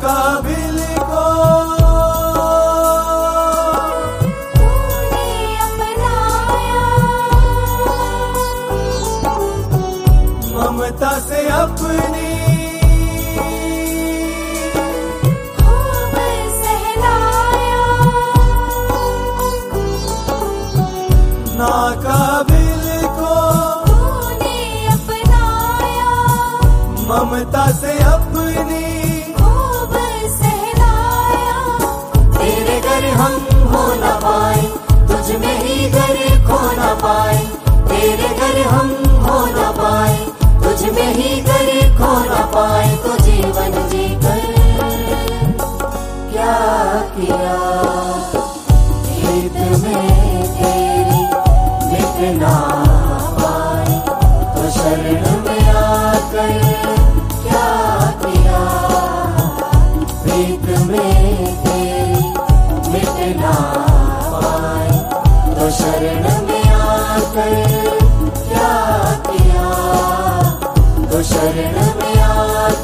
God. That's it.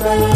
Thank you.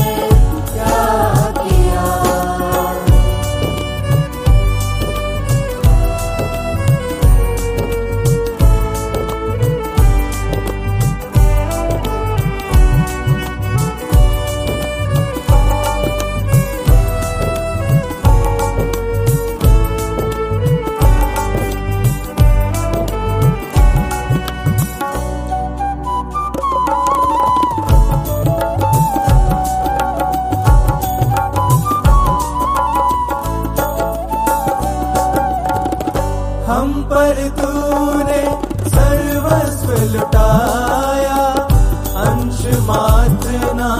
साथ ना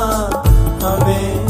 हमें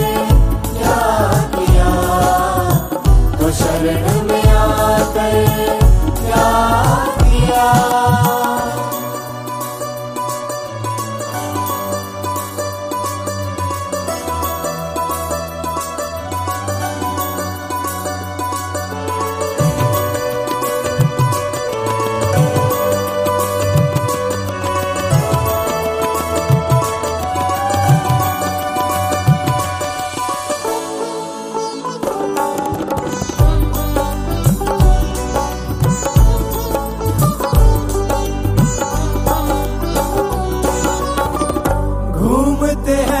करते हैं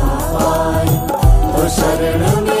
ശരണം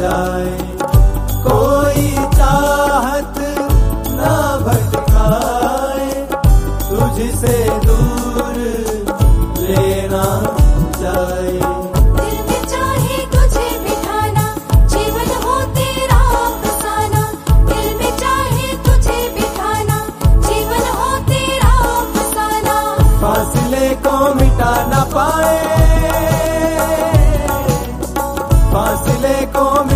die. de comer.